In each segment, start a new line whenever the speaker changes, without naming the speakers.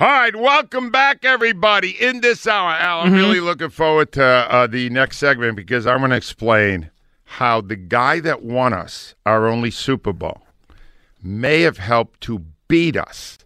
All right, welcome back, everybody, in this hour. Al, I'm really looking forward to uh, the next segment because I'm going to explain how the guy that won us our only Super Bowl may have helped to beat us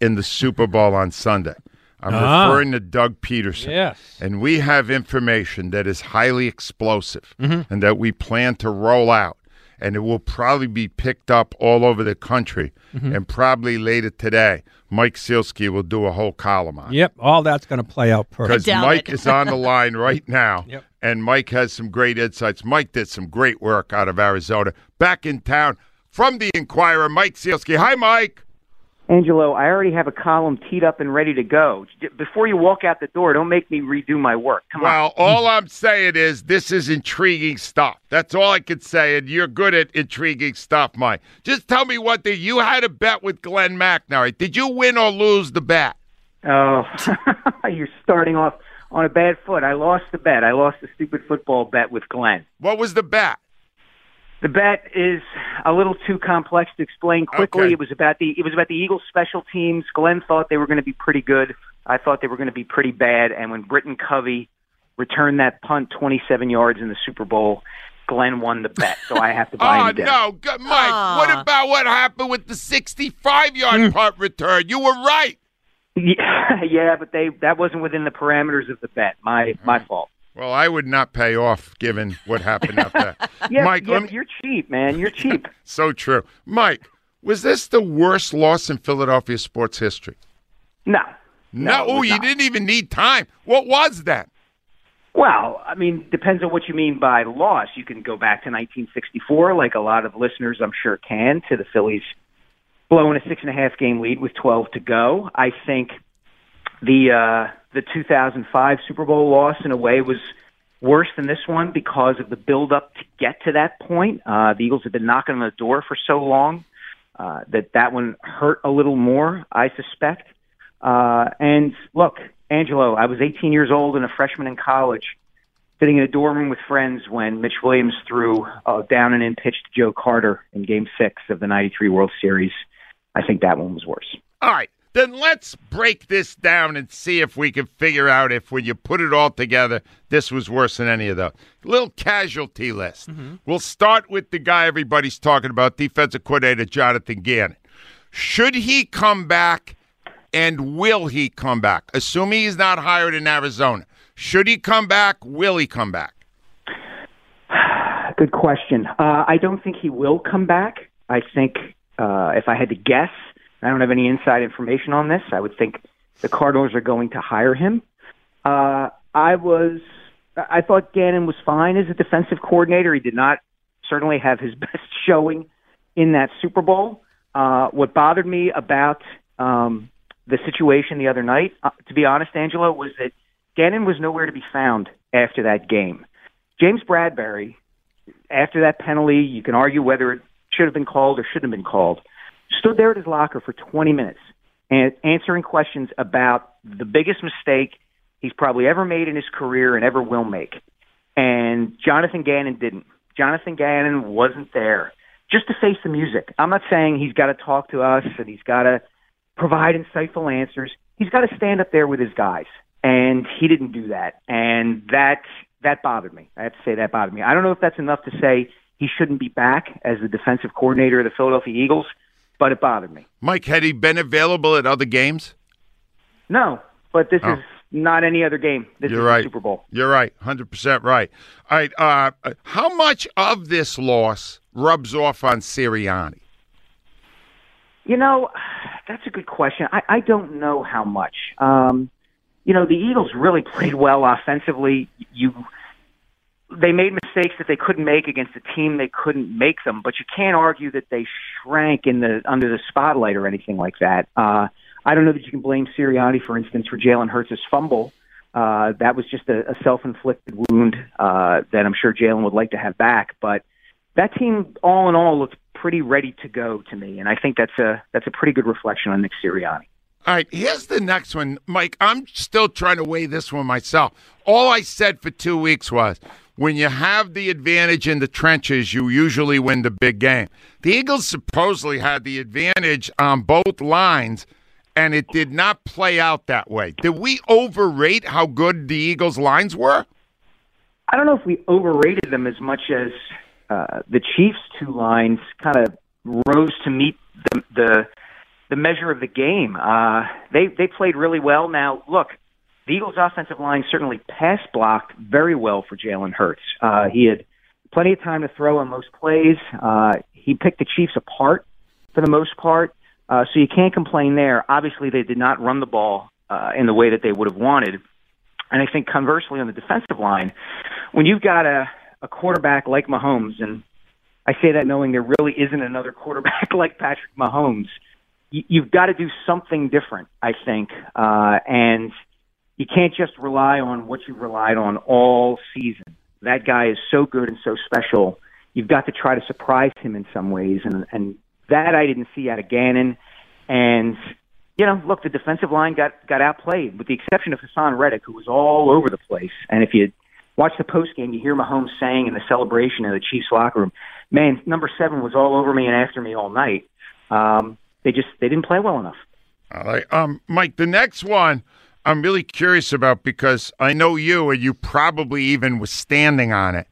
in the Super Bowl on Sunday. I'm
Ah.
referring to Doug Pederson.
Yes.
And we have information that is highly explosive and that we plan to roll out. And it will probably be picked up all over the country. Mm-hmm. And probably later today, Mike Sielski will do a whole column on it.
Yep, all that's going to play out perfect.
Because Mike is on the line right now.
Yep.
And Mike has some great insights. Mike did some great work out of Arizona. Back in town from the Inquirer, Mike Sielski. Hi, Mike.
Angelo, I already have a column teed up and ready to go. Before you walk out the door, don't make me redo my work. Come on.
Well, all I'm saying is this is intriguing stuff. That's all I can say, and you're good at intriguing stuff, Mike. Just tell me what thing. You had a bet with Glen Macnow. Did you win or lose the bet?
Oh, you're starting off on a bad foot. I lost the bet. I lost the stupid football bet with Glen.
What was the bet?
The bet is a little too complex to explain quickly.
Okay.
It was about the it was about the Eagles special teams. Glen thought they were going to be pretty good. I thought they were going to be pretty bad. And when Britton Covey returned that punt 27 yards in the Super Bowl, Glen won the bet. So I have to buy
Oh,
him dinner.
no. Good, Mike,
Aw.
what about what happened with the 65 yard hmm. punt return? You were right.
Yeah, yeah, but they that wasn't within the parameters of the bet. My my hmm. fault.
Well, I would not pay off given what happened after that.
Yeah,
Mike,
yeah,
me-
you're cheap, man. You're cheap.
so true. Mike, was this the worst loss in Philadelphia sports history?
no,
No,
was
you didn't even need time. What was that?
Well, I mean, depends on what you mean by loss. You can go back to 1964, like a lot of listeners, I'm sure, can, to the Phillies blowing a six and a half game lead with 12 to go. I think the uh, the 2005 Super Bowl loss, in a way, was worse than this one because of the build up to get to that point. Uh, the Eagles have been knocking on the door for so long uh, that that one hurt a little more, I suspect. Uh, and look, Angelo, I was 18 years old and a freshman in college, sitting in a dorm room with friends when Mitch Williams threw a down and in pitch to Joe Carter in Game Six of the '93 World Series. I think that one was worse.
All right, then let's break this down and see if we can figure out if, when you put it all together, this was worse than any of those. Little casualty list. We'll start with the guy everybody's talking about, defensive coordinator Jonathan Gannon. Should he come back, and will he come back? Assuming he's not hired in Arizona, should he come back? Will he come back?
Good question. Uh, I don't think he will come back. I think uh, if I had to guess, I don't have any inside information on this. I would think the Cardinals are going to hire him. Uh, I was, I thought Gannon was fine as a defensive coordinator. He did not certainly have his best showing in that Super Bowl. Uh, what bothered me about um, the situation the other night, uh, to be honest, Angelo, was that Gannon was nowhere to be found after that game. James Bradberry, after that penalty, you can argue whether it should have been called or shouldn't have been called, stood there at his locker for 20 minutes and answering questions about the biggest mistake he's probably ever made in his career and ever will make. And Jonathan Gannon didn't. Jonathan Gannon wasn't there just to face the music. I'm not saying he's got to talk to us and he's got to provide insightful answers. He's got to stand up there with his guys, and he didn't do that. And that that bothered me. I have to say that bothered me. I don't know if that's enough to say he shouldn't be back as the defensive coordinator of the Philadelphia Eagles, but it bothered me.
Mike, had he been available at other games?
No, but this
Oh.
is not any other game. This
You're
is
right.
the Super Bowl.
You're right. 100% right. All right. Uh, how much of this loss rubs off on Sirianni?
You know, that's a good question. I, I don't know how much. Um, you know, the Eagles really played well offensively. You, they made mistakes that they couldn't make against a team they couldn't make them, but you can't argue that they shrank in the under the spotlight or anything like that. Uh, I don't know that you can blame Sirianni, for instance, for Jalen Hurts' fumble. Uh, that was just a, a self-inflicted wound uh, that I'm sure Jalen would like to have back. But that team, all in all, looked pretty ready to go to me, and I think that's a that's a pretty good reflection on Nick Sirianni.
All right, here's the next one, Mike. I'm still trying to weigh this one myself. All I said for two weeks was when you have the advantage in the trenches, you usually win the big game. The Eagles supposedly had the advantage on both lines, and it did not play out that way. Did we overrate how good the Eagles' lines were?
I don't know if we overrated them as much as uh, the Chiefs' two lines kind of rose to meet the the, the measure of the game. Uh, they they played really well. Now, look, the Eagles' offensive line certainly pass blocked very well for Jalen Hurts. Uh, he had plenty of time to throw on most plays. Uh, he picked the Chiefs apart for the most part, uh, so you can't complain there. Obviously, they did not run the ball uh, in the way that they would have wanted. And I think conversely on the defensive line, when you've got a, a quarterback like Mahomes, and I say that knowing there really isn't another quarterback like Patrick Mahomes, you, you've got to do something different, I think. Uh, and you can't just rely on what you've relied on all season. That guy is so good and so special. You've got to try to surprise him in some ways, and and that I didn't see out of Gannon. And you know, look, the defensive line got got outplayed, with the exception of Haason Reddick, who was all over the place. And if you watch the post game, you hear Mahomes saying in the celebration in the Chiefs locker room, "Man, number seven was all over me and after me all night." Um, they just they didn't play well enough.
All right, um, Mike. The next one I'm really curious about because I know you, and you probably even was standing on it.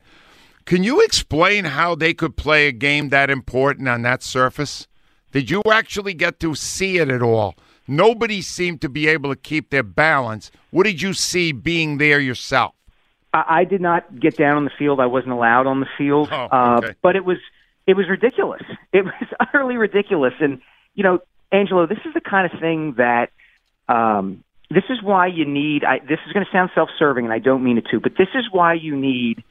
Can you explain how they could play a game that important on that surface? Did you actually get to see it at all? Nobody seemed to be able to keep their balance. What did you see being there yourself?
I, did not get down on the field. I wasn't allowed on the field.
Oh,
uh, but it was it was ridiculous. It was utterly ridiculous. And you know, Angelo, this is the kind of thing that um, this is why you need. I, this is going to sound self-serving, and I don't mean it to, but this is why you need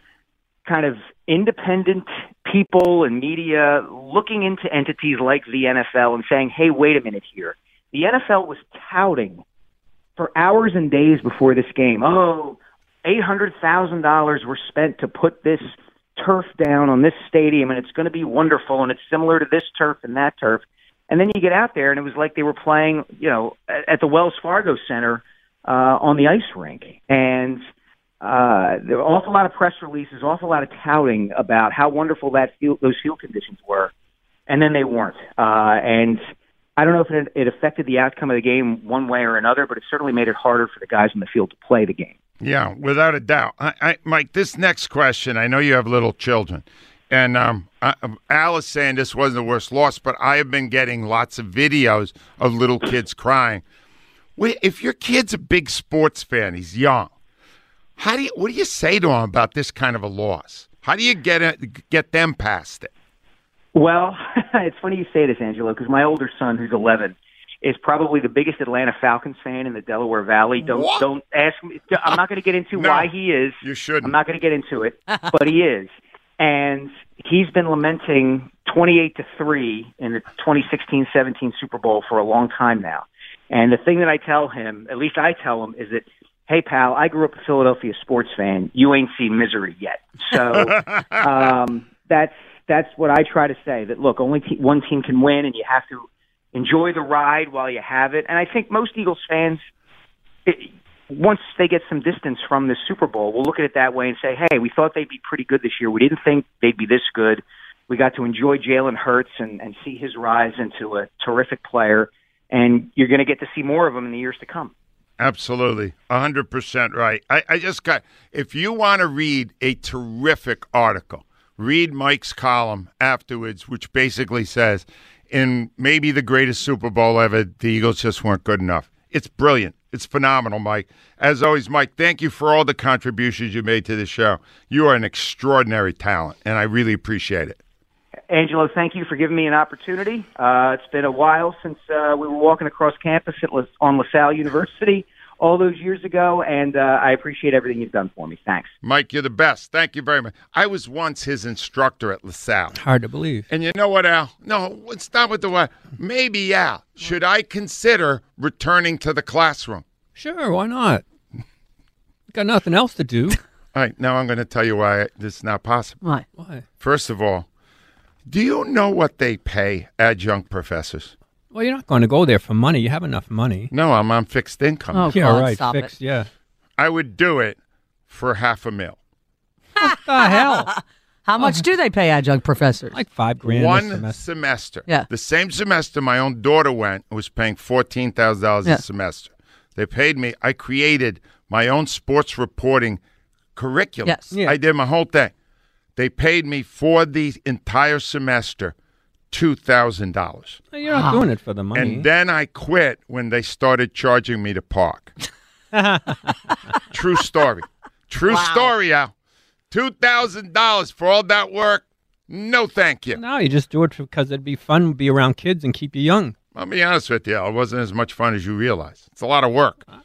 kind of independent people and media looking into entities like the NFL and saying, "Hey, wait a minute here." The NFL was touting for hours and days before this game. Oh, eight hundred thousand dollars were spent to put this turf down on this stadium, and it's going to be wonderful, and it's similar to this turf and that turf. And then you get out there, and it was like they were playing, you know, at, the Wells Fargo Center uh, on the ice rink, and uh, there were an awful lot of press releases, awful lot of touting about how wonderful that field, those field conditions were, and then they weren't. Uh, and I don't know if it, it affected the outcome of the game one way or another, but it certainly made it harder for the guys in the field to play the game.
Yeah, without a doubt. I, I, Mike, this next question, I know you have little children. And um, I, Al is saying this wasn't the worst loss, but I have been getting lots of videos of little kids crying. If your kid's a big sports fan, he's young. How do you? What do you say to him about this kind of a loss? How do you get it, get them past it?
Well, it's funny you say this, Angelo, because my older son, who's 11, is probably the biggest Atlanta Falcons fan in the Delaware Valley. Don't
What?
don't ask me. I'm not going to get into
No,
why he is.
you shouldn't.
I'm not going to get into it, but he is, and he's been lamenting 28 to three in the 2016-17 Super Bowl for a long time now. And the thing that I tell him, at least I tell him, is that, hey pal, I grew up a Philadelphia sports fan. You ain't seen misery yet. So um, that's that's what I try to say. That look, only te- one team can win, and you have to enjoy the ride while you have it. And I think most Eagles fans, it, once they get some distance from the Super Bowl, we'll look at it that way and say, "Hey, we thought they'd be pretty good this year. We didn't think they'd be this good. We got to enjoy Jalen Hurts and, and see his rise into a terrific player, and you're going to get to see more of him in the years to come."
Absolutely. 100% right. I, I just got, if you want to read a terrific article, read Mike's column afterwards, which basically says, in maybe the greatest Super Bowl ever, the Eagles just weren't good enough. It's brilliant. It's phenomenal, Mike. As always, Mike, thank you for all the contributions you made to the show. You are an extraordinary talent, and I really appreciate it.
Angelo, thank you for giving me an opportunity. Uh, it's been a while since uh, we were walking across campus at La- on LaSalle University all those years ago, and uh, I appreciate everything you've done for me. Thanks.
Mike, you're the best. Thank you very much. I was once his instructor at LaSalle.
Hard to believe.
And you know what, Al? No, it's not with the what. Maybe, Al, should I consider returning to the classroom?
Sure, why not? Got nothing else to do.
All right, now I'm going to tell you why this is not possible.
Why?
Why?
First of all, do you know what they pay adjunct professors?
Well, you're not going to go there for money. You have enough money.
No, I'm on fixed income.
Oh,
yeah,
God,
right.
stop
Fixed.
it.
Yeah.
I would do it for half a mil.
What the hell?
How much do they pay adjunct professors?
Like five grand a
One
semester.
semester.
Yeah.
The same semester my own daughter went was paying fourteen thousand dollars
Yeah.
a semester. They paid me. I created my own sports reporting curriculum.
Yes.
Yeah.
I did my whole thing. They paid me for the entire semester two thousand dollars.
You're not doing it for the money.
And then I quit when they started charging me to park. True story. True story, Al. Two thousand dollars for all that work. No, thank you.
no, you just do it because it'd be fun to be around kids and keep you young.
I'll be honest with you, Al. It wasn't as much fun as you realize. It's a lot of work. Uh,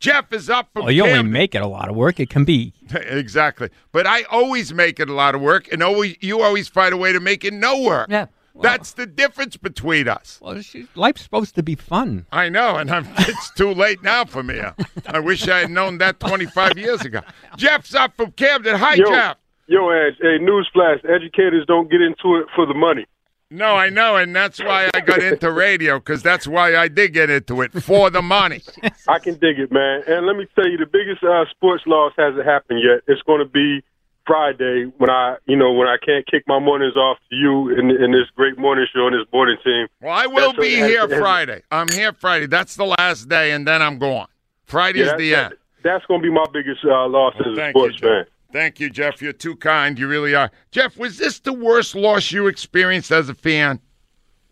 Jeff is up from
Well, you only make it a lot of work. It can be.
exactly. But I always make it a lot of work, and always you always find a way to make it no work.
Yeah.
That's the difference between us.
Well, she, life's supposed to be fun.
I know, and I'm, it's too late now for me. Al. I wish I had known that 25 years ago. Jeff's up from Camden. Hi,
Yo,
Jeff.
yo, Edge. Hey, newsflash: educators don't get into it for the money.
No, I know, and that's why I got into radio because that's why I did get into it for the money.
I can dig it, man. And let me tell you, the biggest uh, sports loss hasn't happened yet. It's going to be Friday when I, you know, when I can't kick my mornings off to you in, in this great morning show and this morning team.
Well, I will be here Friday. I'm here Friday. That's the last day, and then I'm gone. Friday's
Yeah,
the end.
That's going to be my biggest uh, loss as a
Thank you,
sports fan.
Thank you, Jeff. You're too kind. You really are. Jeff, was this the worst loss you experienced as a fan?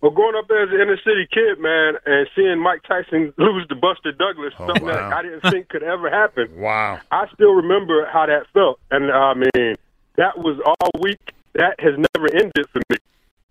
Well, growing up as an inner city kid, man, and seeing Mike Tyson lose to Buster Douglas, oh, something
Oh, wow.
that I didn't think could ever happen.
Wow.
I still remember how that felt, and I mean, that was all week. That has never ended for me.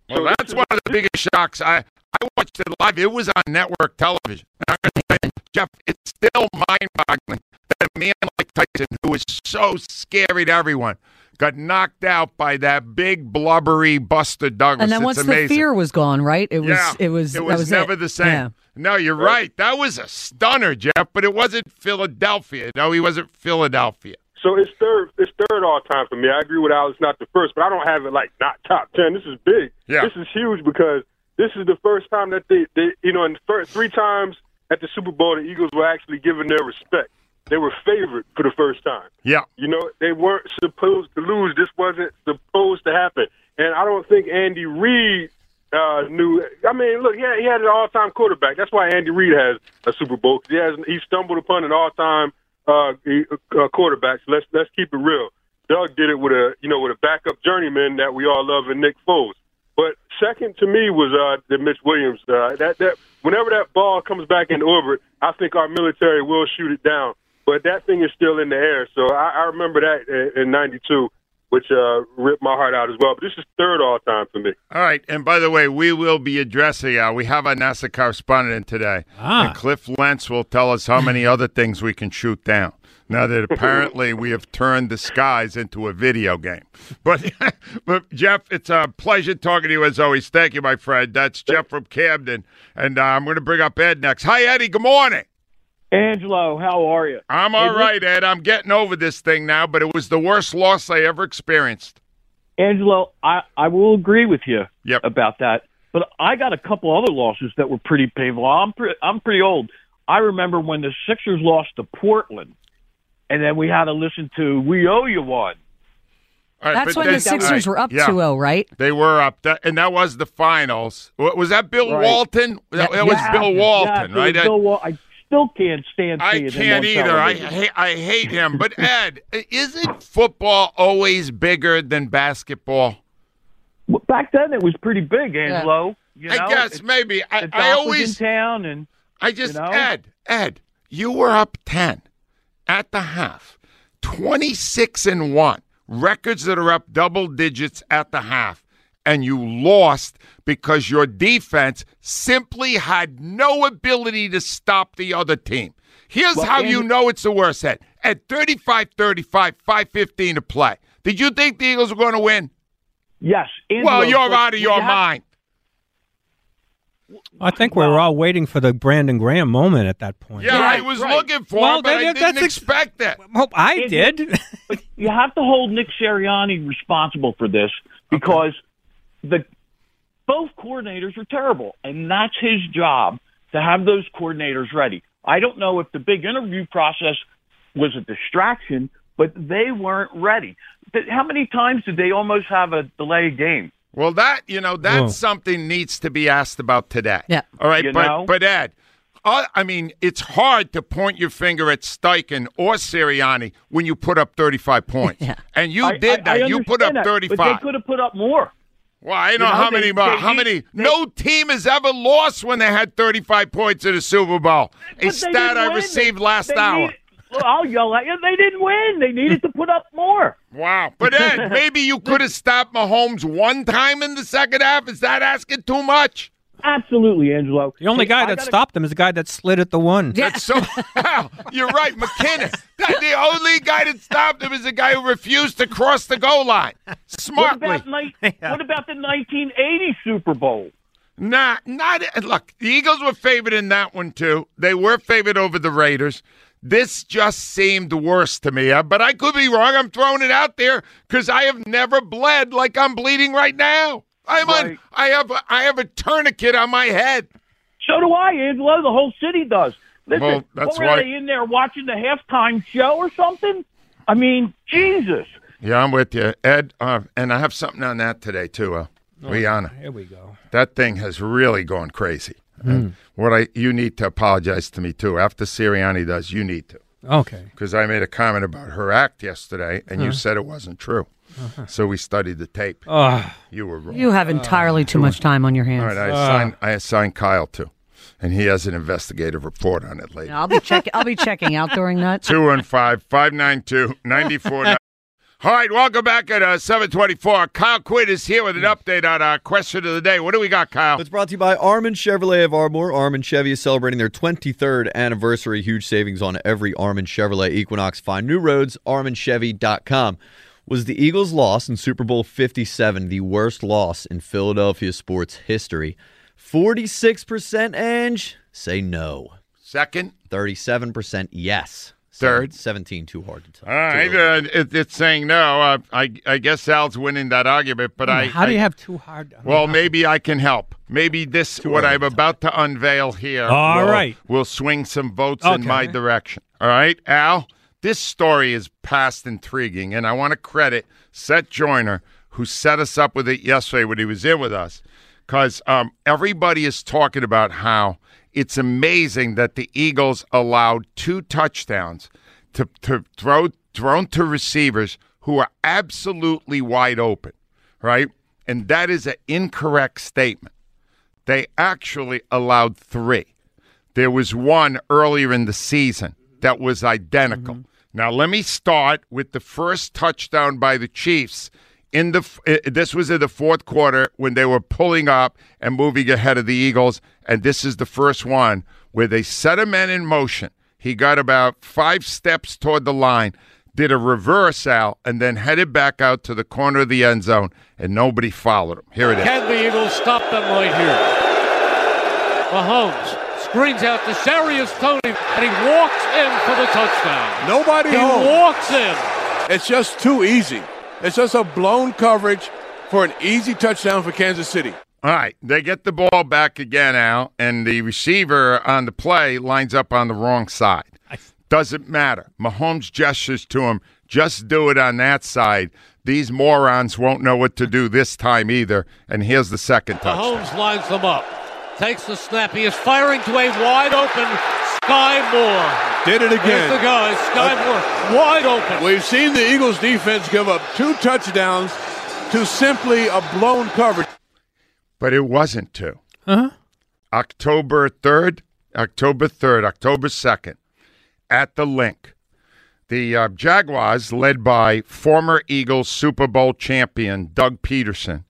Well,
So
that's one of the biggest shocks. I, I watched it live. It was on network television. I'm gonna say, Jeff, it's still mind boggling that a man like Tyson, who was so scary to everyone, got knocked out by that big, blubbery Buster Douglas.
And then
It's
once
amazing.
the fear was gone, right? It was.
yeah,
It was.
It
that
was,
was
never
it.
the same.
Yeah.
No, you're right. That was a stunner, Jeff. But it wasn't Philadelphia. No, he wasn't Philadelphia.
So it's third. It's third all time for me. I agree with Al. It's not the first, but I don't have it like not top ten. This is big.
Yeah.
This is huge because this is the first time that they, they you know, in the first three times at the Super Bowl, the Eagles were actually given their respect. They were favored for the first time.
Yeah.
You know, they weren't supposed to lose. This wasn't supposed to happen. And I don't think Andy Reid uh, knew. I mean, look, he had, he had an all-time quarterback. That's why Andy Reid has a Super Bowl. he has he stumbled upon an all-time uh, uh, quarterback. So let's let's keep it real. Doug did it with a you know with a backup journeyman that we all love in Nick Foles. But second to me was uh, the Mitch Williams. Uh, that that whenever that ball comes back in orbit, I think our military will shoot it down. But that thing is still in the air. So I, I remember that in, in '92, which uh, ripped my heart out as well. But this is third all time for me.
All right. And by the way, we will be addressing, uh, we have a NASA correspondent today.
Ah.
And Cliff Lentz will tell us how many other things we can shoot down. Now that apparently we have turned the skies into a video game. But, but Jeff, it's a pleasure talking to you as always. Thank you, my friend. That's Jeff from Camden. And uh, I'm going to bring up Ed next. Hi, Eddie. Good morning.
Angelo, how are you?
I'm all right, Ed. I'm getting over this thing now, but it was the worst loss I ever experienced.
Angelo, I, I will agree with you
Yep.
about that. But I got a couple other losses that were pretty painful. I'm pre- I'm pretty old. I remember when the Sixers lost to Portland, and then we had to listen to "We Owe You One."
All right,
That's
but
when the Sixers
all right,
were up
yeah.
2-0, right?
They were up, that, and that was the finals. Was that Bill
Right.
Walton? That, that was Bill Walton,
it
right?
was Bill Wal- I still can't stand
I can't either. I hate, I hate him. But Ed, isn't football always bigger than basketball?
Well, Back then, it was pretty big, Angelo. You know,
I guess maybe. I, I always,
in town, and
I just
you know?
Ed, Ed, you were up ten at the half, twenty six and one. Records that are up double digits at the half, and you lost because your defense simply had no ability to stop the other team. Here's
Well,
how
and-
you know it's the worst, Ed. At 35-35, 5-15 to play. Did you think the Eagles were going to win?
yes, Angelo,
Well, you're out of your
have-
mind.
I think we were all waiting for the Brandon Graham moment at that point.
Yeah,
Right,
I was
right.
looking for
Well,
it, but I
that-
didn't
that's ex-
expect it.
Well, I
It-
did.
you have to hold Nick Sirianni responsible for this because the both coordinators were terrible, and that's his job to have those coordinators ready. I don't know if the big interview process was a distraction, but they weren't ready. how many times did they almost have a delayed game?
Well, that you know, that's
Whoa.
something needs to be asked about today.
Yeah.
All right,
You
but
know?
but Ed, uh, I mean, it's hard to point your finger at Steichen or Sirianni when you put up 35 points.
Yeah.
And you
I-
did
I- I
that. you put up
that,
35.
But they could have put up more.
Well, I know,
know,
how
they-
many.
they
how
need-
many?
they-
no team has ever lost when they had 35 points in a Super Bowl. A stat I received
They-
last
they
hour.
needed- well, I'll yell at you. They didn't win. They needed to put up more.
Wow. But Ed, maybe you could have stopped Mahomes one time in the second half. Is that asking too much?
Absolutely, Angelo.
The only
Hey,
guy
I
that
gotta-
stopped him is the guy that slid at the one.
That's so. Al, you're right, McKinnon. That, the only guy that stopped him is the guy who refused to cross the goal line.
What
Smartly.
about, ni- what about the 1980 Super Bowl?
Nah, not look. The Eagles were favored in that one too. They were favored over the Raiders. This just seemed worse to me, uh, but I could be wrong. I'm throwing it out there because I have never bled like I'm bleeding right now. I'm on. I have. A, I have a tourniquet on my head.
So do I, Angelo. The whole city does. Listen,
Well, that's
what were
why-
they in there watching the halftime show or something? I mean, Jesus.
Yeah, I'm with you, Ed. Uh, and I have something on that today too, uh, Rihanna.
Here we go.
That thing has really gone crazy. And what I you need to apologize to me too. After Sirianni does, you need to.
Okay.
because I made a comment about her act yesterday, and you said it wasn't true. Uh-huh. So we studied the tape.
Oh,
You were wrong.
You have entirely too much time on your hands.
All right, I ah. assigned, I assigned Kyle to, and he has an investigative report on it later.
I'll be checking. I'll be checking out during that.
215 592 94. All right, welcome back at uh, 724. Kyle Quinn is here with an update on our question of the day. What do we got, Kyle?
It's brought to you by Armin Chevrolet of Ardmore. Armin Chevy is celebrating their 23rd anniversary. Huge savings on every Armin Chevrolet Equinox. Find new roads, arminchevy.com. Was the Eagles' loss in Super Bowl 57 the worst loss in Philadelphia sports history? 46% Ange say no.
Second?
37% yes.
Third.
17 too hard to tell.
All right, uh, it, it's saying no. Uh, I, I guess Al's winning that argument, but I.
how do you have too hard? I mean,
Well, maybe I can help. Maybe this, what I'm about to unveil here,
All
will,
right.
will swing some votes in my direction. All right, Al. This story is past intriguing, and I want to credit Seth Joyner, who set us up with it yesterday when he was in with us, because um, everybody is talking about how it's amazing that the Eagles allowed two touchdowns to to throw thrown to receivers who are absolutely wide open, right? And that is an incorrect statement. They actually allowed three. There was one earlier in the season that was identical. Now let me start with the first touchdown by the Chiefs in the uh, this was in the fourth quarter when they were pulling up and moving ahead of the Eagles and this is the first one where they set a man in motion. He got about 5 steps toward the line, did a reverse out and then headed back out to the corner of the end zone and nobody followed him. Here it is.
Can the Eagles stop them right here? Mahomes screens out to Kadarius Toney, and he walks in for the touchdown.
Nobody
He
home.
walks in.
It's just too easy. It's just a blown coverage for an easy touchdown for Kansas City.
All right, they get the ball back again, Al, and the receiver on the play lines up on the wrong side. Doesn't matter. Mahomes gestures to him, just do it on that side. These morons won't know what to do this time either. And here's the second touchdown.
Mahomes lines them up. Takes the snap. He is firing to a wide open Skyy Moore.
Did it again.
Here's the guy, Skyy Moore, wide open.
We've seen the Eagles defense give up two touchdowns to simply a blown coverage.
But it wasn't two.
Uh-huh.
October 3rd, October 3rd, October 2nd, at the link. The uh, Jaguars, led by former Eagles Super Bowl champion Doug Pederson,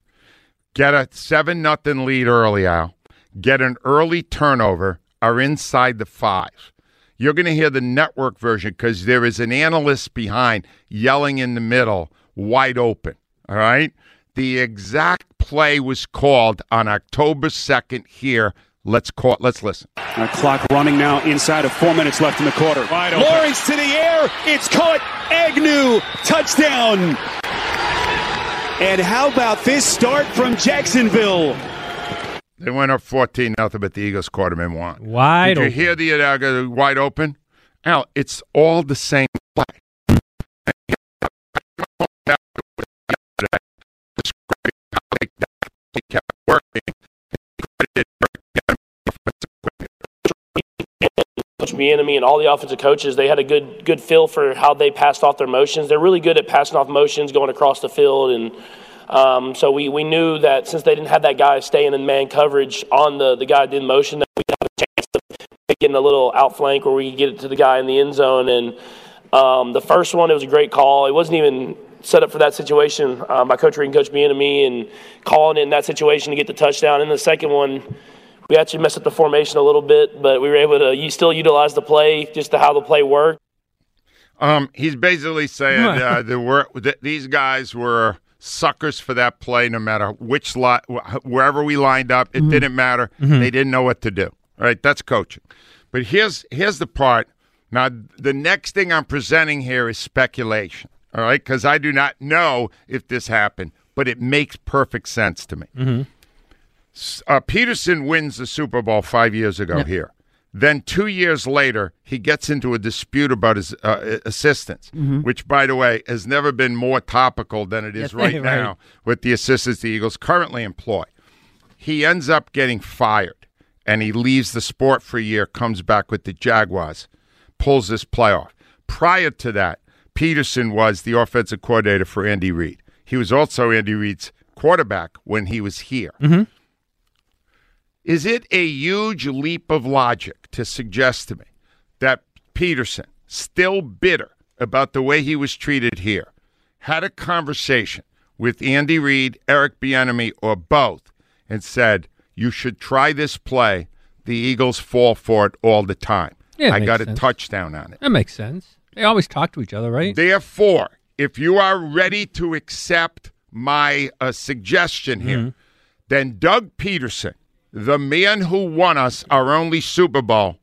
get a 7 nothing lead early, Al, get an early turnover, are inside the five. You're going to hear the network version because there is an analyst behind yelling in the middle, wide open. All right? The exact play was called on October 2nd here. Let's call let's listen.
A clock running now inside of four minutes left in the quarter. Lawrence to the air. It's caught. Agnew. Touchdown. And how about this start from Jacksonville?
They went up 14 nothing, but the Eagles caught them in one.
Wide
Did you
open.
hear the uh, Adaga wide open? Al, it's all the same play. kept working.
Coach and all the offensive coaches, they had a good good feel for how they passed off their motions. They're really good at passing off motions, going across the field, and um, so we, we knew that since they didn't have that guy staying in man coverage on the the guy that did motion, that we'd have a chance of getting a little outflank where we could get it to the guy in the end zone. And um, the first one, it was a great call. It wasn't even set up for that situation um, by Coach Reid and Coach Bieniemy and me and calling it in that situation to get the touchdown. And the second one we actually messed up the formation a little bit, but we were able to you still utilize the play just to how the play worked.
Um, he's basically saying uh, there were th- these guys were suckers for that play, no matter which lot, wherever we lined up, it mm-hmm. didn't matter. Mm-hmm. They didn't know what to do. All right, that's coaching. But here's here's the part. Now, the next thing I'm presenting here is speculation. All right, because I do not know if this happened, but it makes perfect sense to me. Mm-hmm. S- Uh, Pederson wins the Super Bowl five years ago here. Then two years later, he gets into a dispute about his uh, assistants, which, by the way, has never been more topical than it is right,
right.
now with the assistants the Eagles currently employ. He ends up getting fired, and he leaves the sport for a year, comes back with the Jaguars, pulls this playoff. Prior to that, Pederson was the offensive coordinator for Andy Reid. He was also Andy Reid's quarterback when he was here. Is it a huge leap of logic to suggest to me that Pederson, still bitter about the way he was treated here, had a conversation with Andy Reid, Eric Bieniemy, or both, and said, "You should try this play. The Eagles fall for it all the time.
Yeah,
I got a touchdown on it."
That makes sense. They always talk to each other, right?
Therefore, if you are ready to accept my uh, suggestion here,
Mm-hmm.
then Doug Pederson, the man who won us our only Super Bowl,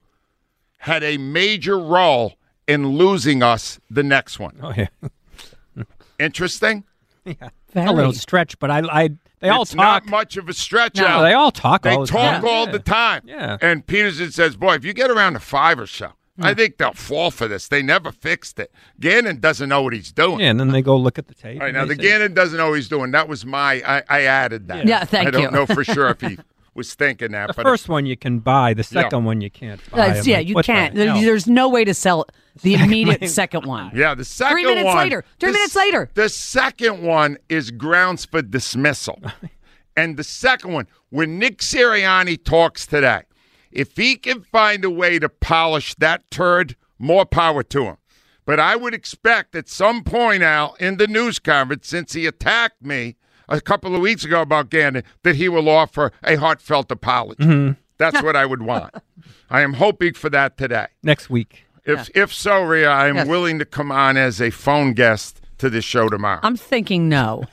had a major role in losing us the next one.
oh yeah.
Interesting?
Yeah, A little stretch, but I, I they all
it's
talk.
not much of a stretch
no,
out.
they all talk.
They
all the
talk
time.
all
Yeah.
the time.
Yeah.
And Pederson says, "Boy, if you get around to five or so,
Hmm.
I think they'll fall for this. They never fixed it. Gannon doesn't know what he's doing.
Yeah, and then they go look at the tape.
All right, now the
say-
Gannon doesn't know what he's doing. That was my. I, I added that.
Yeah, thank you.
I don't
you.
know for sure if he was thinking that,
The
but
first one you can buy. The second one you can't buy.
That's-
I'm
yeah,
like,
you can't. There-
hell?
There's no way to sell the immediate second one.
yeah, the second one.
Three minutes
one-
later. Three
the
minutes later.
The second one is grounds for dismissal, and the second one, when Nick Sirianni talks today, if he can find a way to polish that turd, more power to him. But I would expect at some point, Al, in the news conference, since he attacked me a couple of weeks ago about Gannon, that he will offer a heartfelt apology. Mm-hmm. That's what I would want. I am hoping for that today.
next week.
If if so, Rhea, I am
Yes.
willing to come on as a phone guest to this show tomorrow.
I'm thinking no.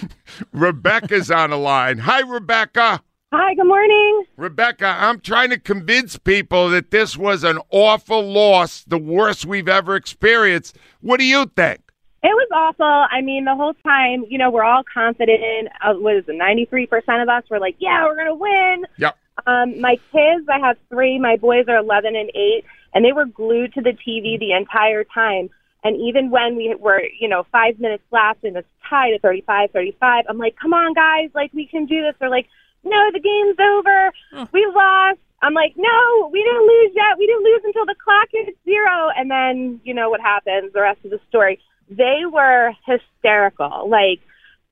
Rebecca's on the line. Hi, Rebecca.
Hi, good morning.
Rebecca, I'm trying to convince people that this was an awful loss, the worst we've ever experienced. What do you think?
It was awful. I mean, the whole time, you know, we're all confident. Uh, what is it, 93% of us were like, yeah, we're going to win.
Yep.
Um, my kids, I have three. My boys are 11 and 8, and they were glued to the TV the entire time. And even when we were, you know, five minutes left and it's tied at 35 35, I'm like, come on, guys, like, we can do this. They're like, no, the game's over. We lost. I'm like, no, we didn't lose yet. We didn't lose until the clock hit zero. And then, you know what happens, the rest of the story. They were hysterical. Like,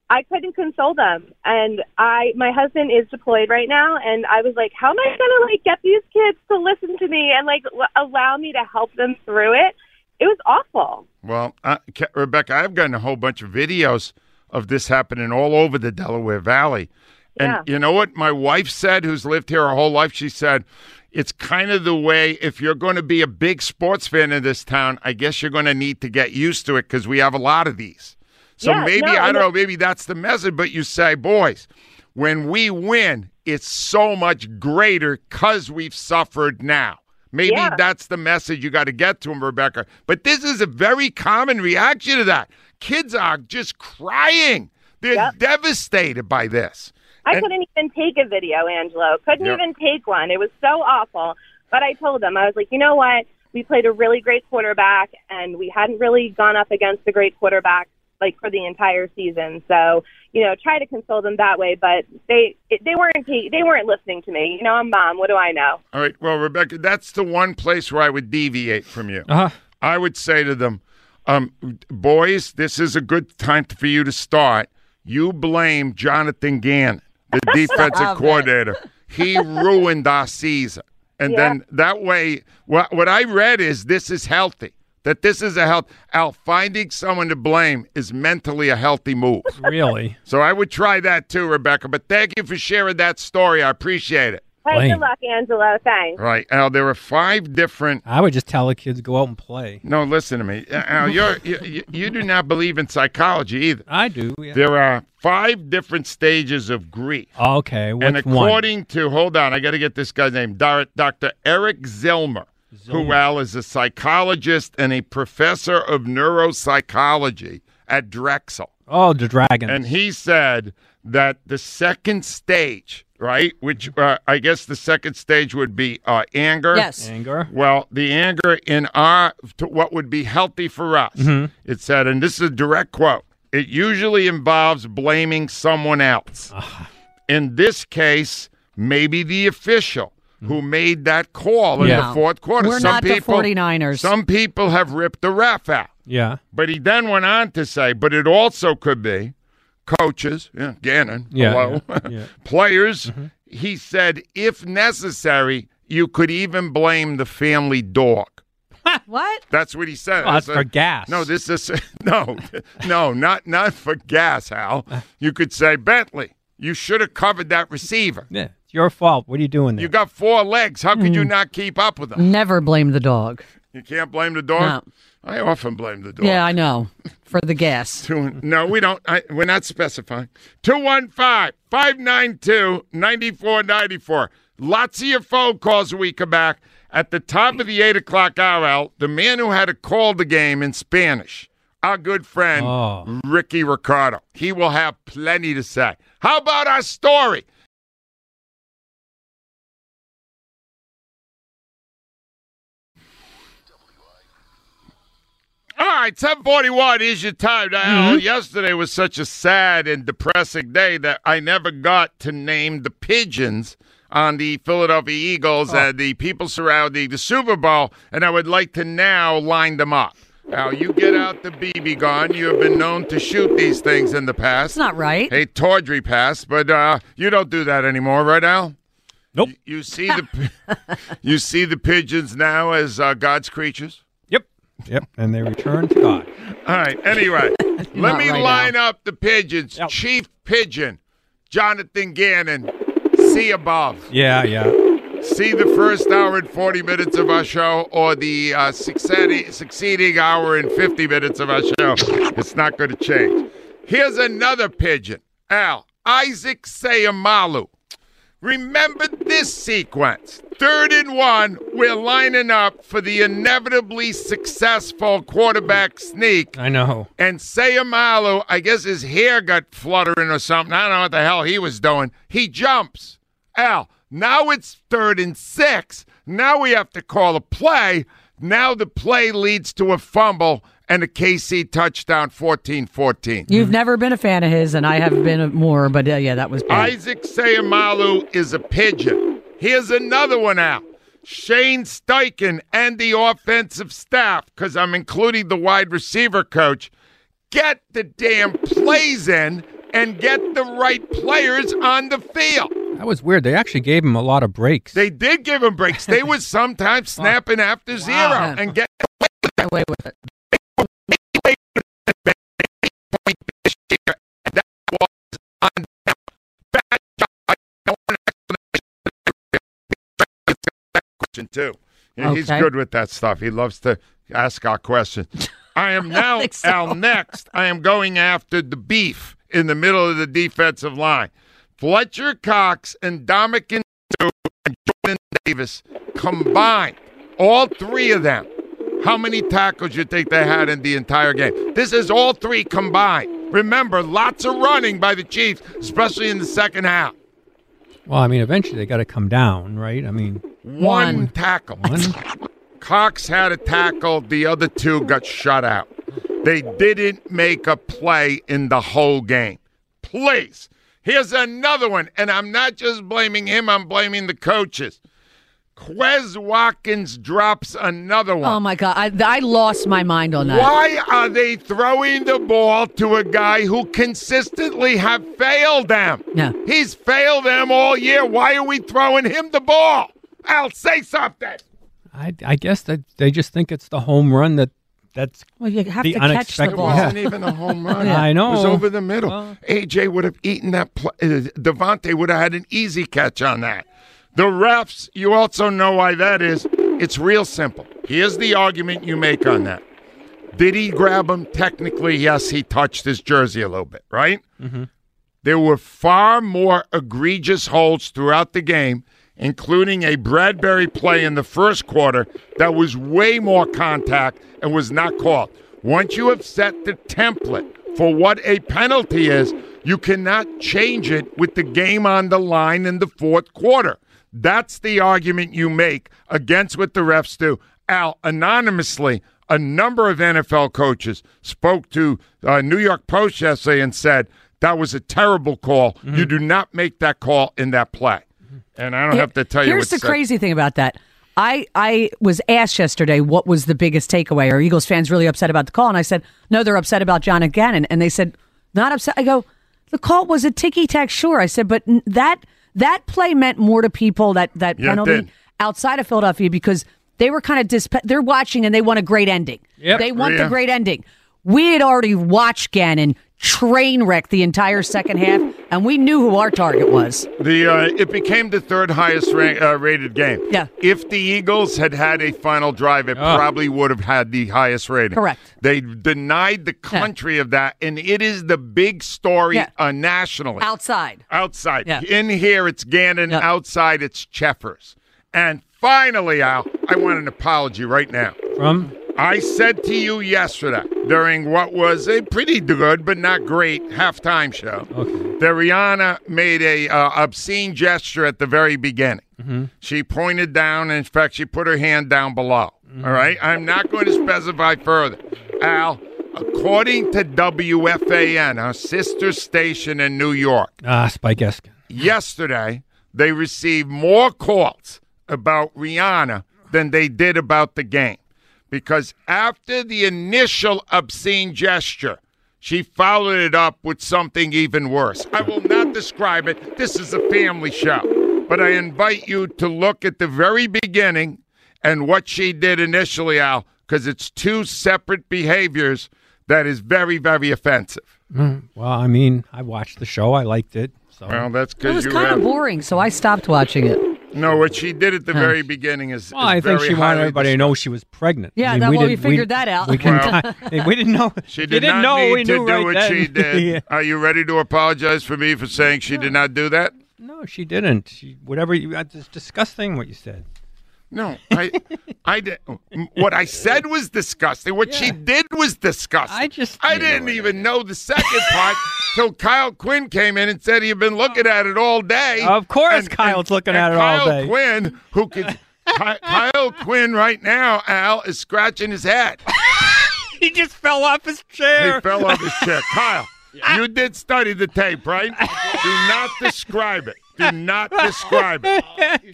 I couldn't console them. And I, my husband is deployed right now, and I was like, how am I gonna like get these kids to listen to me and like l- allow me to help them through it? It was awful.
Well, uh, Rebecca, I've gotten a whole bunch of videos of this happening all over the Delaware Valley. And
Yeah.
you know what my wife said, who's lived here her whole life? She said, it's kind of the way, if you're going to be a big sports fan in this town, I guess you're going to need to get used to it because we have a lot of these. So
Yeah,
maybe,
no,
I don't know, maybe that's the message, but you say, boys, when we win, it's so much greater because we've suffered now. Maybe
Yeah.
that's the message you got to get to them, Rebecca. But this is a very common reaction to that. Kids are just crying. They're
Yep.
devastated by this.
I
And-
couldn't even take a video, Angelo. Couldn't
Yep.
even take one. It was so awful. But I told them, I was like, you know what? We played a really great quarterback, and we hadn't really gone up against a great quarterback like for the entire season. So you know, try to console them that way. But they they weren't they weren't listening to me. You know, I'm mom. What do I know?
All right. Well, Rebecca, that's the one place where I would deviate from you.
Uh-huh.
I would say to them, um, boys, this is a good time for you to start. You blame Jonathan Gannon, the defensive
Stop it.
coordinator. He ruined our season. And then that way, what, what I read is this is healthy. That this is a health. Al, finding someone to blame is mentally a healthy move.
Really?
So I would try that too, Rebecca. But thank you for sharing that story. I appreciate it.
Hey,
Blame.
good luck, Angela. Thanks.
Right, Al. There are five different.
I would just tell the kids go out and play.
No, listen to me, Al. You're you, you, you do not believe in psychology either.
I do. Yeah.
There are five different stages of grief.
Okay,
and
what's one?
according to, hold on, I got to get this guy's name, Dr. Eric Zillmer, who, Al, is a psychologist and a professor of neuropsychology at Drexel.
Oh, the dragon.
And he said that the second stage, right, which uh, I guess the second stage would be uh, anger.
Yes. Anger.
Well, the anger in our, to what would be healthy for us,
Mhm.
it said, and this is a direct quote, it usually involves blaming someone else. In this case, maybe the official. Who made that call in
Yeah.
the fourth quarter?
We're
some
not the
people,
49ers.
Some people have ripped the ref out.
Yeah.
But he then went on to say, but it also could be coaches, yeah, Gannon,
Yeah,
hello,
yeah, yeah.
players. He said, if necessary, you could even blame the family dog.
What?
That's what he said.
Oh, that's
I
for gas.
No, this is no, no, not not for gas, Hal. You could say Bentley. You should have covered that receiver.
Yeah, it's your fault. What are you doing there?
You got four legs. How could you
Mm.
not keep up with them?
Never blame the dog.
You can't blame the dog. I often blame the dog.
Yeah, I know. For the gas.
Two, no, we don't. I, we're not specifying. 215 592 9494. Lots of your phone calls when we come back. At the top of the 8 o'clock hour, Al, the man who had to call the game in Spanish, our good friend,
Oh.
Ricky Ricardo. He will have plenty to say. How about our story? All right, 741 is your time. Now, yesterday was such a sad and depressing day that I never got to name the pigeons on the Philadelphia Eagles and the people surrounding the Super Bowl, and I would like to now line them up. Now, you get out the BB gun. You have been known to shoot these things in the past.
That's not right.
A tawdry pass, but uh, you don't do that anymore, right, Al?
Nope.
You, you see the you see the pigeons now as uh, God's creatures.
Yep. Yep. And they return to God.
All right. Anyway, let me
right
line up the pigeons. Chief Pigeon, Jonathan Gannon. See above.
Yeah, yeah.
See the first hour and 40 minutes of our show or the uh, succeeding, succeeding hour and 50 minutes of our show. It's not going to change. Here's another pigeon. Al, Isaac Seumalo. Remember this sequence. Third and one, we're lining up for the inevitably successful quarterback sneak.
I know.
And Seumalo, I guess his hair got fluttering or something. I don't know what the hell he was doing. He jumps. Al, now it's third and six. Now we have to call a play. Now the play leads to a fumble and a KC touchdown 14 14.
You've never been a fan of his, and I have been more, but uh, yeah, that was bad.
Isaac Seumalo is a pigeon. Here's another one out. Shane Steichen and the offensive staff, because I'm including the wide receiver coach, get the damn plays in and get the right players on the field.
That was weird. They actually gave him a lot of breaks.
They did give him breaks. They was sometimes snapping after zero and get
away with it.
Question too. Yeah, He's good with that stuff. He loves to ask our questions. I am now
think so.
Al next. I am going after the beef in the middle of the defensive line. Fletcher Cox and Dominican and Jordan Davis combined, all three of them. How many tackles you think they had in the entire game? This is all three combined. Remember, lots of running by the Chiefs, especially in the second half.
Well, I mean, eventually they got to come down, right? I mean,
One, tackle.
One?
Cox had a tackle. The other two got shut out. They didn't make a play in the whole game. Please. Here's another one, and I'm not just blaming him, I'm blaming the coaches. Quez Watkins drops another one.
Oh my god, I, I lost my mind on that.
Why are they throwing the ball to a guy who consistently have failed them?
Yeah.
He's failed them all year. Why are we throwing him the ball? I'll say something.
I, I guess that they just think it's the home run that that's
Well, you have
the
to catch the
unexpected.
ball.
It wasn't even a home run.
Yeah, I know.
It was over the middle.
Well-
AJ would have eaten that. Pl- uh, DeVonta would have had an easy catch on that. The refs, you also know why that is. It's real simple. Here's the argument you make on that. Did he grab him? Technically, yes, he touched his jersey a little bit, right?
Mm-hmm.
There were far more egregious holds throughout the game, including a Bradberry play in the first quarter that was way more contact and was not called. Once you have set the template for what a penalty is, you cannot change it with the game on the line in the fourth quarter. That's the argument you make against what the refs do. Al, anonymously, a number of NFL coaches spoke to uh, New York Post yesterday and said that was a terrible call. You do not make that call in that play. And I don't have to tell you.
Here's the crazy thing about that. I I was asked yesterday what was the biggest takeaway. Are Eagles fans really upset about the call? And I said no, they're upset about John Gannon. And they said not upset. I go, the call was a ticky tack. Sure, I said, but that that play meant more to people that that
Yeah,
penalty outside of Philadelphia because they were kind of disp- they're watching and they want a great ending.
Yep.
They want
Yeah.
the great ending. We had already watched Gannon train wreck the entire second half, and we knew who our target was.
The uh, it became the third highest ra- uh, rated game.
Yeah.
If the Eagles had had a final drive, it
Oh.
probably would have had the highest rating.
Correct.
They denied the country of that, and it is the big story
Yeah.
uh, nationally.
Outside.
Outside.
Yeah.
In here, it's Gannon.
Yeah.
Outside, it's Cheffers. And finally, Al, I want an apology right now.
from
I said to you yesterday during what was a pretty good but not great halftime show
Okay.
that Rihanna made a uh, obscene gesture at the very beginning. She pointed down, and in fact, she put her hand down below. All right, I'm not going to specify further. Al, according to WFAN, our sister station in New York,
ah Spike Eskin.
yesterday they received more calls about Rihanna than they did about the game. Because after the initial obscene gesture, she followed it up with something even worse. I will not describe it. This is a family show. But I invite you to look at the very beginning and what she did initially, Al, because it's two separate behaviors that is very, very offensive.
Mm, well, I mean, I watched the show. I liked it. So
Well, that's
It was kind of boring, so I stopped watching it.
No, what she did at the very beginning is.
Well,
is
I think she wanted
highly
everybody to know she was pregnant.
Yeah,
I mean,
that- well, we
didn't-
figured that out.
We, can,
Well,
we didn't know.
She did
didn't
not
know.
need
we
to do
right
what
then.
she did.
Yeah.
Are you ready to apologize for me for saying she did not do that?
No, she didn't. She, whatever you. It's disgusting what you said.
No, I, I did. What I said was disgusting. What she did was disgusting.
I just-
I didn't even know the second part till Kyle Quinn came in and said he'd been looking at it all day.
Of course Kyle's looking
and
at it all day.
Kyle
day.
Quinn, who could. Ky- Kyle Quinn right now, Al, is scratching his head.
He just fell off his chair.
He
chair.
fell off his chair. Kyle, you did study the tape, right? Do not describe it. Do not describe it.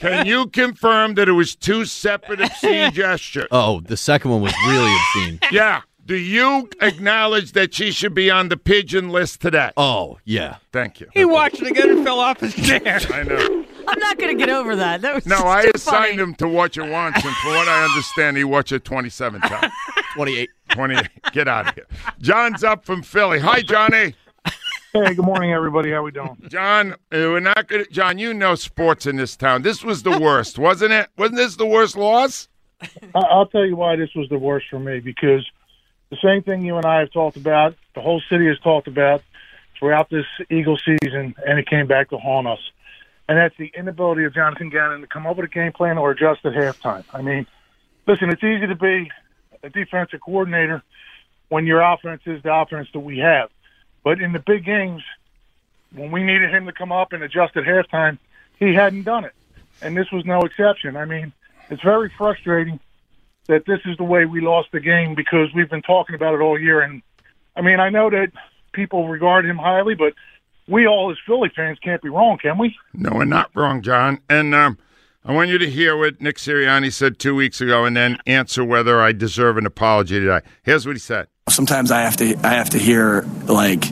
Can you confirm that it was two separate obscene gestures?
Oh, the second one was really obscene.
Yeah. Do you acknowledge that she should be on the pigeon list today?
Oh, yeah.
Thank you.
He watched it again and fell off his chair.
I know.
I'm not going to get over that. That was
No, I
too
assigned
funny.
him to watch it once, and from what I understand, he watched it 27 times.
28.
28. Get out of here. John's up from Philly. Hi, Johnny.
Hey, good morning, everybody. How we doing?
John, uh, we're not to. John, you know sports in this town. This was the worst, wasn't it? Wasn't this the worst loss?
I'll tell you why this was the worst for me because the same thing you and I have talked about, the whole city has talked about throughout this Eagle season, and it came back to haunt us. And that's the inability of Jonathan Gannon to come up with a game plan or adjust at halftime. I mean, listen, it's easy to be a defensive coordinator when your offense is the offense that we have. But in the big games, when we needed him to come up and adjust at halftime, he hadn't done it. And this was no exception. I mean, it's very frustrating that this is the way we lost the game because we've been talking about it all year. And I mean, I know that people regard him highly, but we all as Philly fans can't be wrong, can we?
No, we're not wrong, John. And um, I want you to hear what Nick Sirianni said two weeks ago, and then answer whether I deserve an apology today. Here's what he said.
Sometimes I have to I have to hear like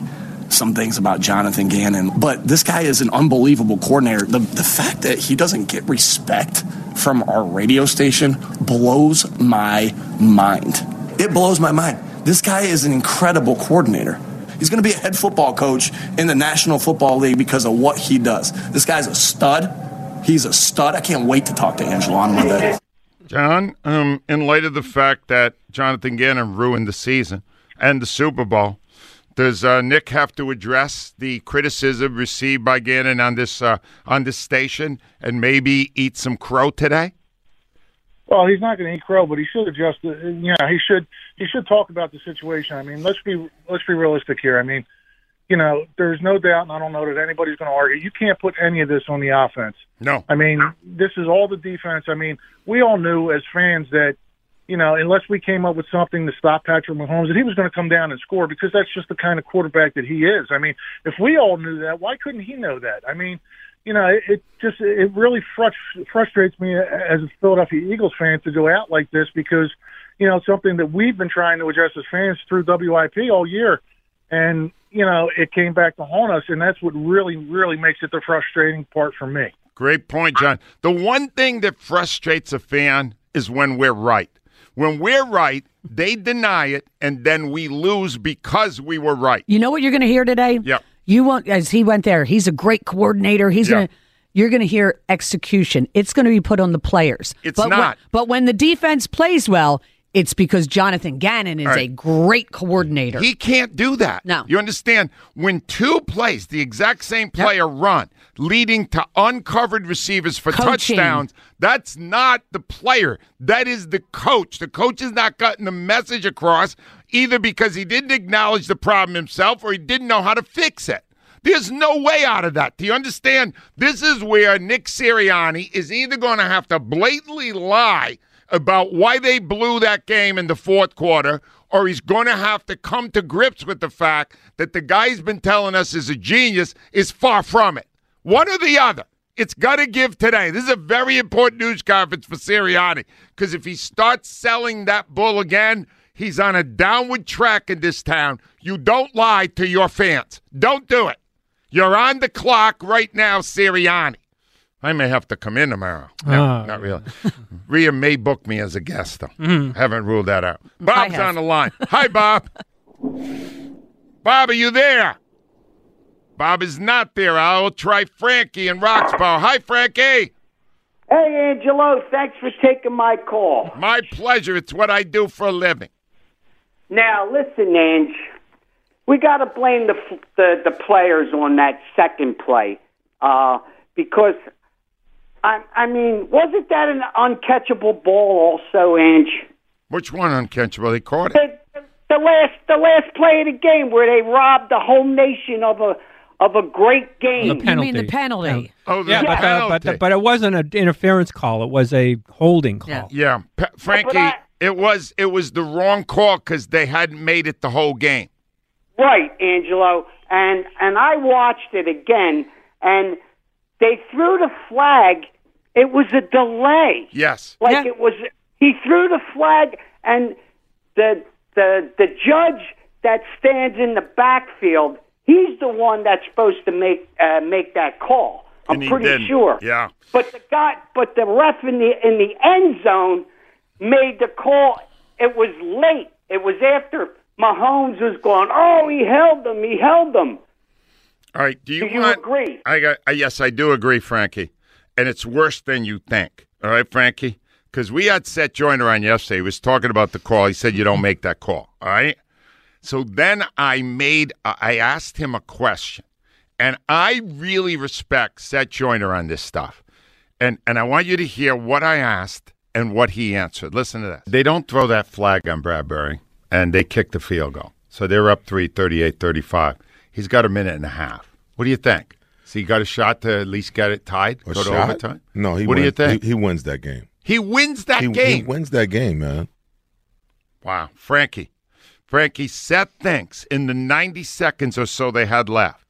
some things about Jonathan Gannon, but this guy is an unbelievable coordinator. The the fact that he doesn't get respect from our radio station blows my mind. It blows my mind. This guy is an incredible coordinator. He's going to be a head football coach in the National Football League because of what he does. This guy's a stud. He's a stud. I can't wait to talk to Angelo on Monday.
John, um, in light of the fact that Jonathan Gannon ruined the season and the Super Bowl, does uh, Nick have to address the criticism received by Gannon on this uh, on this station and maybe eat some crow today?
Well, he's not going to eat crow, but he should adjust. The, you know, he should he should talk about the situation. I mean, let's be let's be realistic here. I mean, you know, there's no doubt, and I don't know that anybody's going to argue. You can't put any of this on the offense.
No.
I mean, this is all the defense. I mean, we all knew as fans that, you know, unless we came up with something to stop Patrick Mahomes, that he was going to come down and score because that's just the kind of quarterback that he is. I mean, if we all knew that, why couldn't he know that? I mean, you know, it, it just it really frust- frustrates me as a Philadelphia Eagles fan to go out like this because, you know, something that we've been trying to address as fans through WIP all year, and you know, it came back to haunt us, and that's what really, really makes it the frustrating part for me.
Great point, John. The one thing that frustrates a fan is when we're right. When we're right, they deny it, and then we lose because we were right.
You know what you're going to hear today?
Yeah.
You won't, as he went there, he's a great coordinator. He's
Yeah.
going to, you're going to hear execution. It's going to be put on the players.
It's
but When,
not.
but when the defense plays well, it's because Jonathan Gannon is
All
a great coordinator.
He can't do that.
No.
You understand? When two plays, the exact same player run, leading to uncovered receivers for
Coaching.
touchdowns, that's not the player. That is the coach. The coach is not getting the message across either because he didn't acknowledge the problem himself or he didn't know how to fix it. There's no way out of that. Do you understand? This is where Nick Sirianni is either going to have to blatantly lie about why they blew that game in the fourth quarter, or he's going to have to come to grips with the fact that the guy he's been telling us is a genius is far from it. One or the other. It's got to give today. This is a very important news conference for Sirianni because if he starts selling that bull again, he's on a downward track in this town. You don't lie to your fans. Don't do it. You're on the clock right now, Sirianni. I may have to come in tomorrow. No,
Ah.
not really. Rhea may book me as a guest, though.
Mhm.
Haven't ruled that out. Bob's on the line. Hi, Bob. Bob, are you there? Bob is not there. I'll try Frankie in Roxborough. Hi, Frankie.
Hey, Angelo, thanks for taking my call.
My pleasure. It's what I do for a living.
Now, listen, Ange, we got to blame the, the the players on that second play uh, because I I mean, wasn't that an uncatchable ball also, Ange?
Which one uncatchable? They caught it.
The, the last the last play of the game where they robbed the home nation of a of a great game.
The penalty.
You mean the penalty?
Oh, the
yeah, but, uh, but,
penalty.
but it wasn't an interference call. It was a holding call.
Yeah, P- Frankie, it was it was the wrong call because they hadn't made it the whole game.
Right, Angelo. And and I watched it again and they threw the flag. It was a delay.
Yes.
Like it was he threw the flag and the the the judge that stands in the backfield, he's the one that's supposed to make uh, make that call. I'm pretty
didn't.
sure.
Yeah.
But the guy but the ref in the in the end zone made the call. It was late. It was after Mahomes was going, "Oh, he held them. He held them."
All right. Do you,
Do you
want?
agree?
I got. Uh, yes, I do agree, Frankie. And it's worse than you think. All right, Frankie. Because we had Seth Joyner on yesterday. He was talking about the call. He said you don't make that call. All right. So then I made. I asked him a question, and I really respect Seth Joyner on this stuff. And and I want you to hear what I asked and what he answered. Listen to this. They don't throw that flag on Bradberry, and they kick the field goal. So they're up 3, 38, 35. He's got a minute and a half. What do you think? So he got a shot to at least get it tied?
A
go to
shot?
overtime?
No, he
What do you
wins-
think?
He, he wins that game.
He wins that
He, he
game.
wins that game, man.
Wow, Frankie. Frankie, Seth thinks in the 90 seconds or so they had left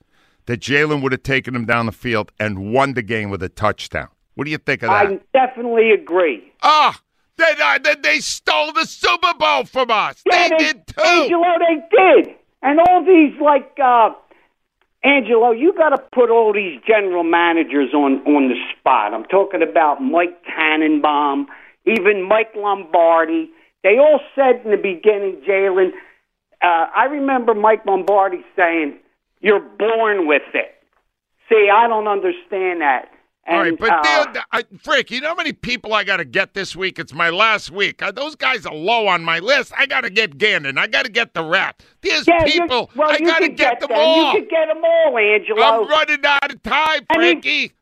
that Jalen would have taken him down the field and won the game with a touchdown. What do you think of that?
I definitely agree.
Ah, they, uh, they, they stole the Super Bowl from us.
Yeah,
they, did too.
Angelo, they did. And all these, like, uh, Angelo, you got to put all these general managers on, on the spot. I'm talking about Mike Tannenbaum, even Mike Lombardi. They all said in the beginning, Jalen, uh, I remember Mike Lombardi saying, You're born with it. See, I don't understand that. And,
All right, but
uh,
there- I, Frick, you know how many people I got to get this week? It's my last week. Uh, those guys are low on my list. I got to get Gannon. I got to get the rap. There's
yeah,
people.
well,
I got to
could
get, them
them.
all.
You could get them all, Angelo.
I'm running out of time,
And
Frankie.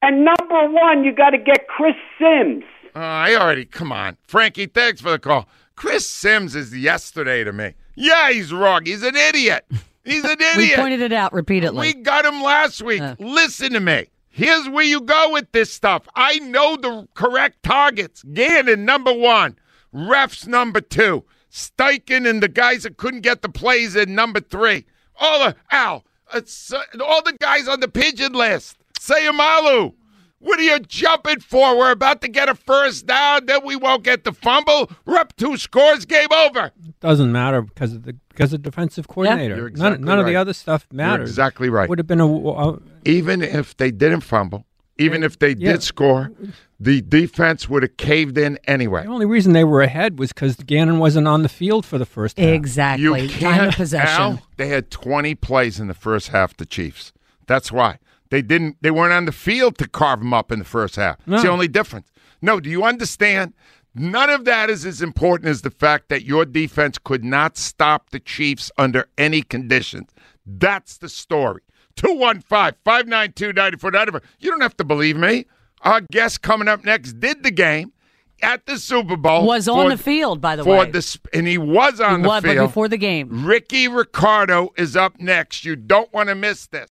And number one, you got to get Chris Sims.
Uh, I already, come on. Frankie, thanks for the call. Chris Sims is yesterday to me. Yeah, he's wrong. He's an idiot. He's an idiot.
We pointed it out repeatedly.
We got him last week. Listen to me. Here's where you go with this stuff. I know the correct targets. Gannon, number one. Refs, number two. Steichen and the guys that couldn't get the plays in, number three. All the, Al, uh, all the guys on the pigeon list. Seumalo. What are you jumping for? We're about to get a first down, then we won't get the fumble. We're up two scores, game over.
Doesn't matter because of the because of defensive coordinator.
You're exactly
none none of the other stuff matters.
exactly right.
Would have been a, a
even if they didn't fumble, even if they
Yeah.
did score, the defense would have caved in anyway.
the only reason they were ahead was because Gannon wasn't on the field for the first half.
Exactly.
You
Time
can't,
of possession.
Al, they had 20 plays in the first half, the Chiefs. That's why. They didn't they weren't on the field to carve them up in the first half. It's the only difference. No, do you understand? None of that is as important as the fact that your defense could not stop the Chiefs under any conditions. That's the story. 215 592 9494. You don't have to believe me. Our guest coming up next did the game at the Super Bowl.
Was on
for-
the field, by the
for
way.
the and he was on
He
the
was, but
field
before the game.
Ricky Ricardo is up next. You don't want to miss this.